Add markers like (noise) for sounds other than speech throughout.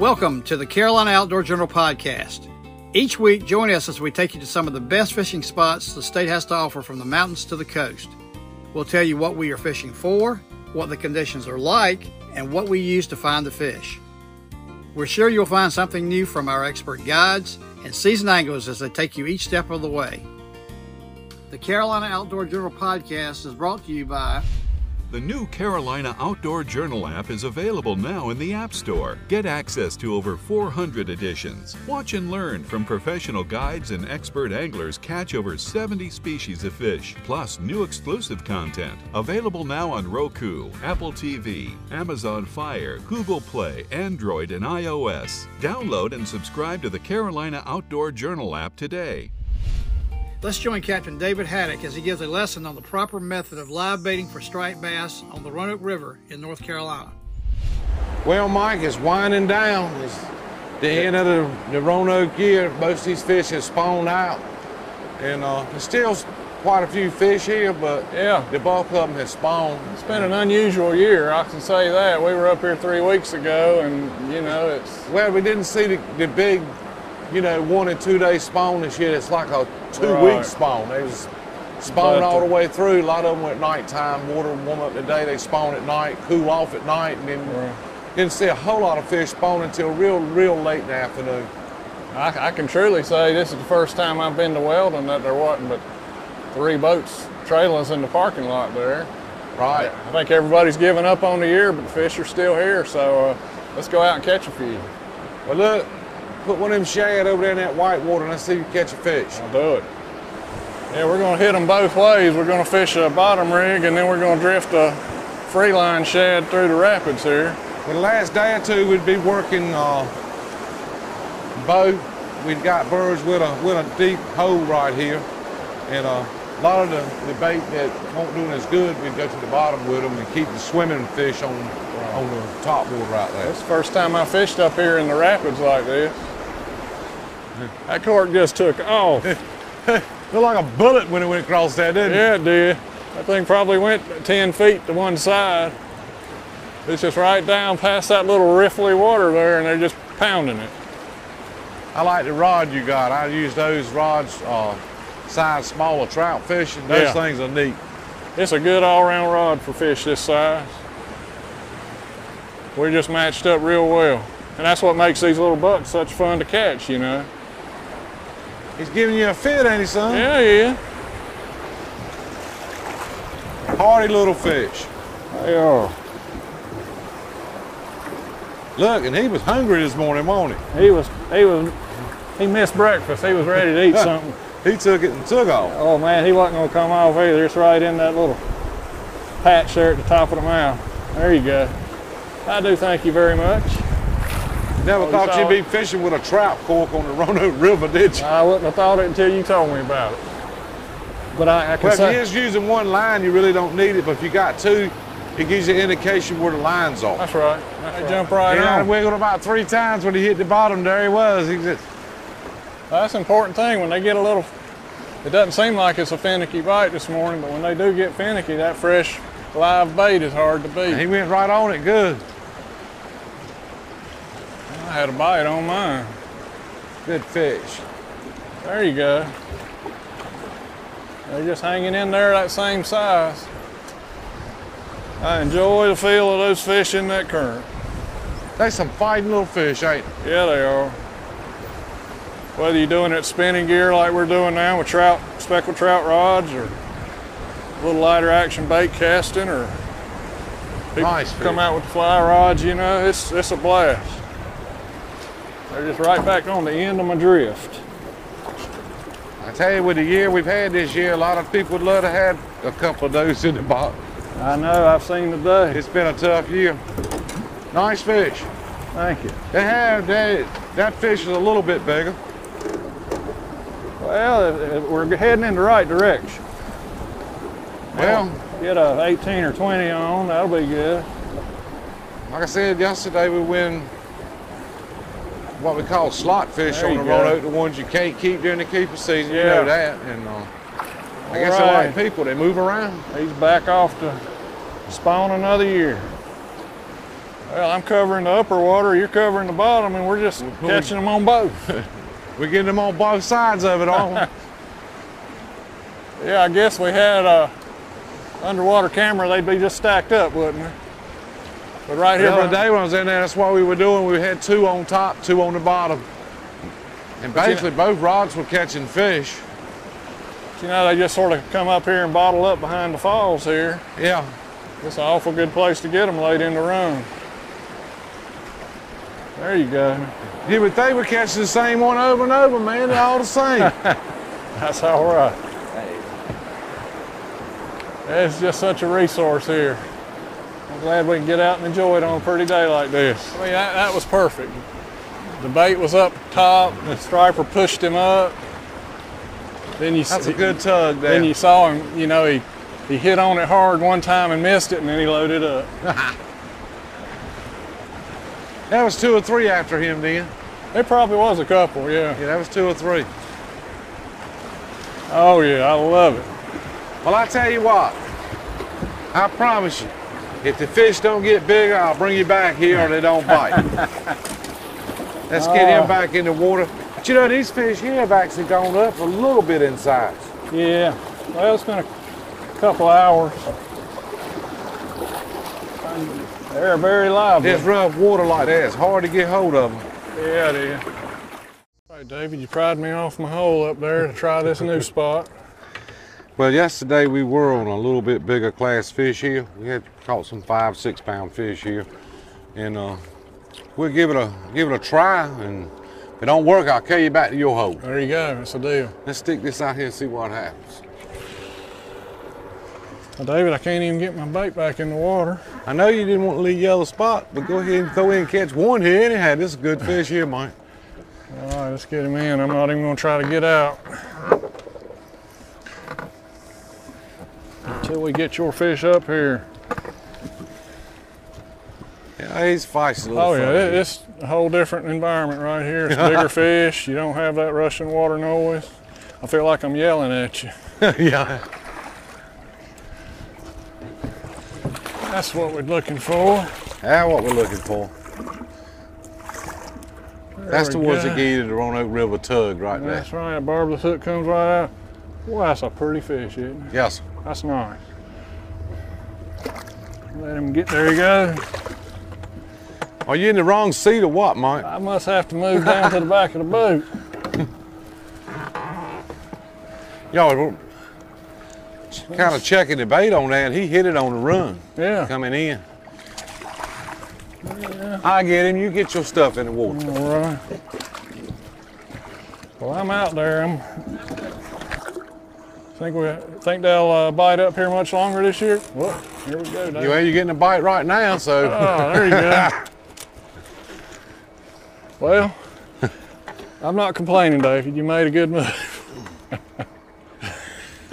Welcome to the Carolina Outdoor Journal podcast. Each week, join us as we take you to some of the best fishing spots the state has to offer from the mountains to the coast. We'll tell you what we are fishing for, what the conditions are like, and what we use to find the fish. We're sure you'll find something new from our expert guides and seasoned anglers as they take you each step of the way. The Carolina Outdoor Journal podcast is brought to you by The new Carolina Outdoor Journal app is available now in the App Store. Get access to over 400 editions. Watch and learn from professional guides and expert anglers catch over 70 species of fish, plus new exclusive content. Available now on Roku, Apple TV, Amazon Fire, Google Play, Android, and iOS. Download and subscribe to the Carolina Outdoor Journal app today. Let's join Captain David Haddock as he gives a lesson on the proper method of live baiting for striped bass on the Roanoke River in North Carolina. Well, Mike, it's winding down. It's the end of the, the Roanoke year. Most of these fish have spawned out. And uh, there's still quite a few fish here, but Yeah. the bulk of them have spawned. It's been an unusual year, I can say that. We were up here three weeks ago, and you know, it's Well, we didn't see the, the big, you know, one and two day spawn this year. It's like a two Right. week spawn. They was spawned all uh, the way through. A lot of them went nighttime, water warm up today. They spawn at night, cool off at night, and then Right. didn't see a whole lot of fish spawn until real, real late in the afternoon. I, I can truly say this is the first time I've been to Weldon that there wasn't but three boats trailing us in the parking lot there. Right. I think everybody's giving up on the year, but the fish are still here, so uh, let's go out and catch a few. Well, look, put one of them shad over there in that white water and let's see if you catch a fish. I'll do it. Yeah, we're gonna hit them both ways. We're gonna fish a bottom rig, and then we're gonna drift a free line shad through the rapids here. For the last day or two, we'd be working uh, boat. We'd got birds with a with a deep hole right here, and uh, a lot of the, the bait that won't doing as good, we'd go to the bottom with them and keep the swimming fish on on the top board right there. It's the first time I fished up here in the rapids like this. That cork just took off. (laughs) Looked like a bullet when it went across that, didn't it? Yeah, it did. That thing probably went 10 feet to one side. It's just right down past that little riffly water there, and they're just pounding it. I like the rod you got. I use those rods, uh, size smaller trout fishing. Those Yeah. things are neat. It's a good all-round rod for fish this size. We're just matched up real well. And that's what makes these little bucks such fun to catch, you know. He's giving you a fit, ain't he, son? Yeah, yeah. Hardy little fish. They are. Look, and he was hungry this morning, wasn't he? He was, he was, he missed breakfast. He was ready to eat (laughs) something. He took it and took off. Oh man, he wasn't gonna come off either. It's right in that little patch there at the top of the mouth. There you go. I do thank you very much. Never Oh, thought you saw you'd be fishing with a trout cork on the Roanoke River, did you? I wouldn't have thought it until you told me about it. But I, I can Well, if say, you're just using one line, you really don't need it. But if you got two, it gives you an indication where the lines are. that's right. They jump right He had on. wiggled about three times when he hit the bottom. There he was. He just, That's an important thing. When they get a little, it doesn't seem like it's a finicky bite this morning, but when they do get finicky, that fresh live bait is hard to beat. he went right on it good. I had a bite on mine. Good fish. There you go. They're just hanging in there that same size. I enjoy the feel of those fish in that current. They some fighting little fish, ain't they? Yeah, they are. Whether you're doing it spinning gear like we're doing now with trout, speckled trout rods, or a little lighter action bait casting, or people Nice come out with fly rods, you know, it's it's a blast. They're just right back on the end of my drift. I tell you, with the year we've had this year, a lot of people would love to have a couple of those in the bottom. I know, I've seen the day. It's been a tough year. Nice fish. Thank you. They have they, that fish is a little bit bigger. Well, we're heading in the right direction. Well, Get a 18 or 20 on, that'll be good. like I said yesterday, we win what we call slot fish There on the. Roanoke, the ones you can't keep during the keeper season. You know that. And uh, I guess I right. like people. They move around. He's back off to spawn another year. Well, I'm covering the upper water, you're covering the bottom, and we're just catching them on both. (laughs) (laughs) We're getting them on both sides of it all. (laughs) yeah, I guess we had a underwater camera, they'd be just stacked up, wouldn't they? But right here, other behind- day when I was in there, that's what we were doing. We had two on top, two on the bottom. And But you know- basically both rods were catching fish. you know, they just sort of come up here and bottle up behind the falls here. Yeah. It's an awful good place to get them late in the run. There you go. You would think we're catching the same one over and over, man. They're all the same. (laughs) That's all right. It's That's just such a resource here. I'm glad we can get out and enjoy it on a pretty day like this. I mean, that, that was perfect. The bait was up top, the striper pushed him up. Then you That's a good tug there. Then you saw him, you know, he, he hit on it hard one time and missed it, and then he loaded up. (laughs) That was two or three after him then. There probably was a couple, yeah. Yeah, that was two or three. Oh yeah, I love it. Well, I tell you what, I promise you, if the fish don't get bigger, I'll bring you back here or they don't bite. (laughs) Let's get Oh. him back in the water. But you know, these fish here have actually gone up a little bit in size. Yeah. Well, it's been a couple hours. They're very lively. It's rough water like that. It's hard to get hold of them. Yeah, it is. All right, David, you pried me off my hole up there to try this new spot. Well, yesterday we were on a little bit bigger class fish here. We had caught some five, six pound fish here, and uh, we'll give it a give it a try. And if it don't work, I'll carry you back to your hole. There you go. That's the deal. Let's stick this out here and see what happens. Well, David, I can't even get my bait back in the water. I know you didn't want to leave yellow spot, but go ahead and throw in and catch one here anyhow. This is a good fish here, Mike. All right, let's get him in. I'm not even going to try to get out. Until we get your fish up here. Yeah, he's feisty. little Oh yeah, it, it's a whole different environment right here. It's bigger (laughs) fish. You don't have that rushing water noise. I feel like I'm yelling at you. (laughs) yeah. That's what we're looking for. That's what we're looking for. That's the ones that get you to the Roanoke River tug right there. That's right. Barbless hook comes right out. Boy, that's a pretty fish, isn't it? Yes. That's nice. Let him get there. you go. Are you in the wrong seat or what, Mike? I must have to move down to the back of the boat. (laughs) Y'all were kind of checking the bait on that. He hit it on the run Yeah. coming in. I get him. You get your stuff in the water. All right. Well, I'm out there. I'm. Think we think they'll uh, bite up here much longer this year? Well, here we go. Dave. You well, you're getting a bite right now, so Oh, there you go. (laughs) well, I'm not complaining, David. You made a good move.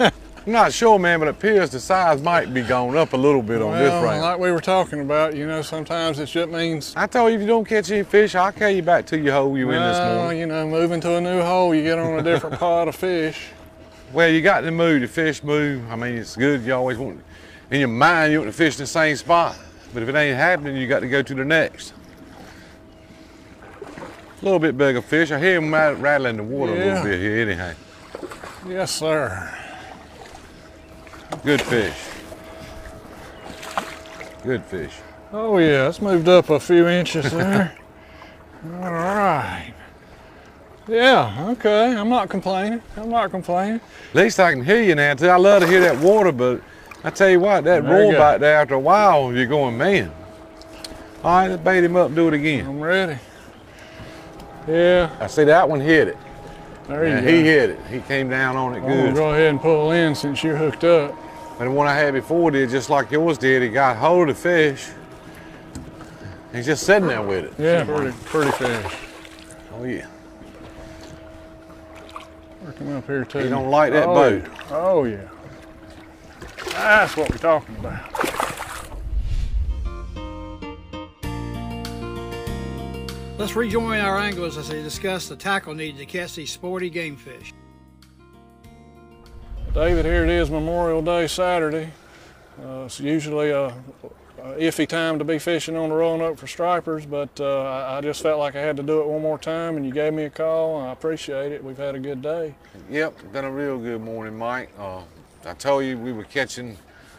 (laughs) I'm not sure, man, but it appears the size might be going up a little bit on this Well, round. like we were talking about, you know, sometimes it just means, I told you if you don't catch any fish, I'll carry you back to your hole you in this well, morning. you know, moving to a new hole, you get on a different (laughs) pot of fish. Well, you got to move. The fish move. I mean, it's good. You always want, in your mind, you want to fish in the same spot. But if it ain't happening, you got to go to the next. A little bit bigger fish. I hear rat- rattling the water a little bit here anyhow. Yes, sir. Good fish. Good fish. Oh yeah, it's moved up a few inches there. (laughs) All right. Yeah, okay. I'm not complaining. I'm not complaining. At least I can hear you now. Too. I love to hear that water, but I tell you what, that There you roar back there after a while, you're going, man. All right, let's bait him up and do it again. I'm ready. Yeah, I see that one hit it. there you Yeah, go. he hit it. He came down on it I'm gonna good. go ahead and pull in since you're hooked up. And the one I had before did just like yours did. He got hold of the fish. He's just sitting there with it. Yeah, pretty, pretty fish. Oh yeah. Work him up here too. He don't like that oh, boat. yeah. Oh yeah. That's what we're talking about. Let's rejoin our anglers as they discuss the tackle needed to catch these sporty game fish. David, here it is Memorial Day Saturday. Uh, it's usually a uh, iffy time to be fishing on the Roanoke for stripers, but uh, I, just felt like I had to do it one more time, and you gave me a call, and I appreciate it. We've had a good day. Yep, been a real good morning, Mike. Uh, I told you we were catching,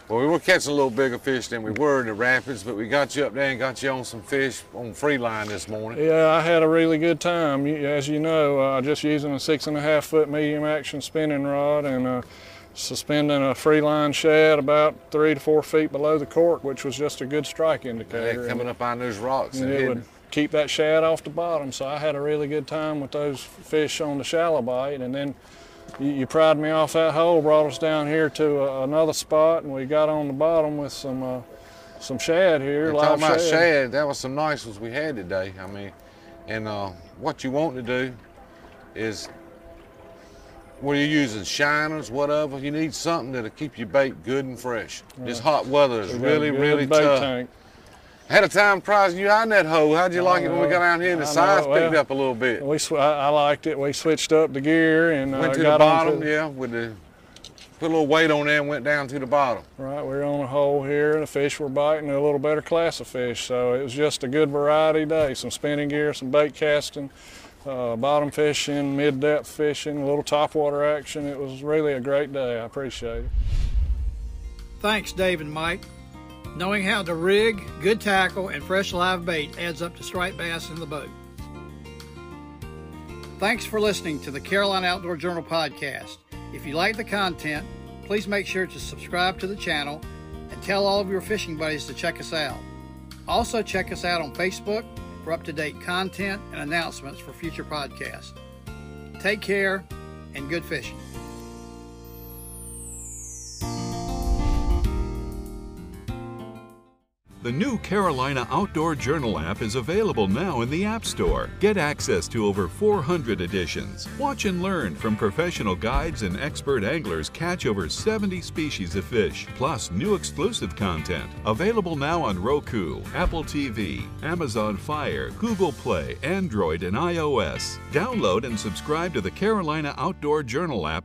well, we were catching a little bigger fish than we were in the rapids, but we got you up there and got you on some fish on free line this morning. Yeah, I had a really good time. As you know, uh, just using a six and a half foot medium action spinning rod and uh, suspending a free line shad about three to four feet below the cork, which was just a good strike indicator. Yeah, coming up on those rocks and and it hitting. would keep that shad off the bottom. So I had a really good time with those fish on the shallow bite, and then you, you pried me off that hole, brought us down here to uh, another spot, and we got on the bottom with some uh, some shad here. Talking about shad, that was some nice ones we had today. I mean, and uh, what you want to do is, when you're using shiners, whatever, you need something that'll keep your bait good and fresh. This hot weather is We got a really, really tough. tank. Had a time prizing you out in that hole. How'd you like it when we got down here and the I size know, picked well, up a little bit? We sw- I, I liked it. We switched up the gear and uh, Went to the bottom, yeah, with the put a little weight on there and went down to the bottom. Right, we were on a hole here, and the fish were biting a little better class of fish. So it was just a good variety day. Some spinning gear, some bait casting, uh, bottom fishing, mid-depth fishing, a little topwater action. It was really a great day. I appreciate it. Thanks, Dave and Mike. Knowing how to rig, good tackle, and fresh live bait adds up to striped bass in the boat. Thanks for listening to the Carolina Outdoor Journal podcast. If you like the content, please make sure to subscribe to the channel and tell all of your fishing buddies to check us out. Also, check us out on Facebook for up to date content and announcements for future podcasts. Take care and good fishing. The new Carolina Outdoor Journal app is available now in the App Store. Get access to over 400 editions. Watch and learn from professional guides and expert anglers catch over 70 species of fish, plus new exclusive content. Available now on Roku, Apple TV, Amazon Fire, Google Play, Android, and iOS. Download and subscribe to the Carolina Outdoor Journal app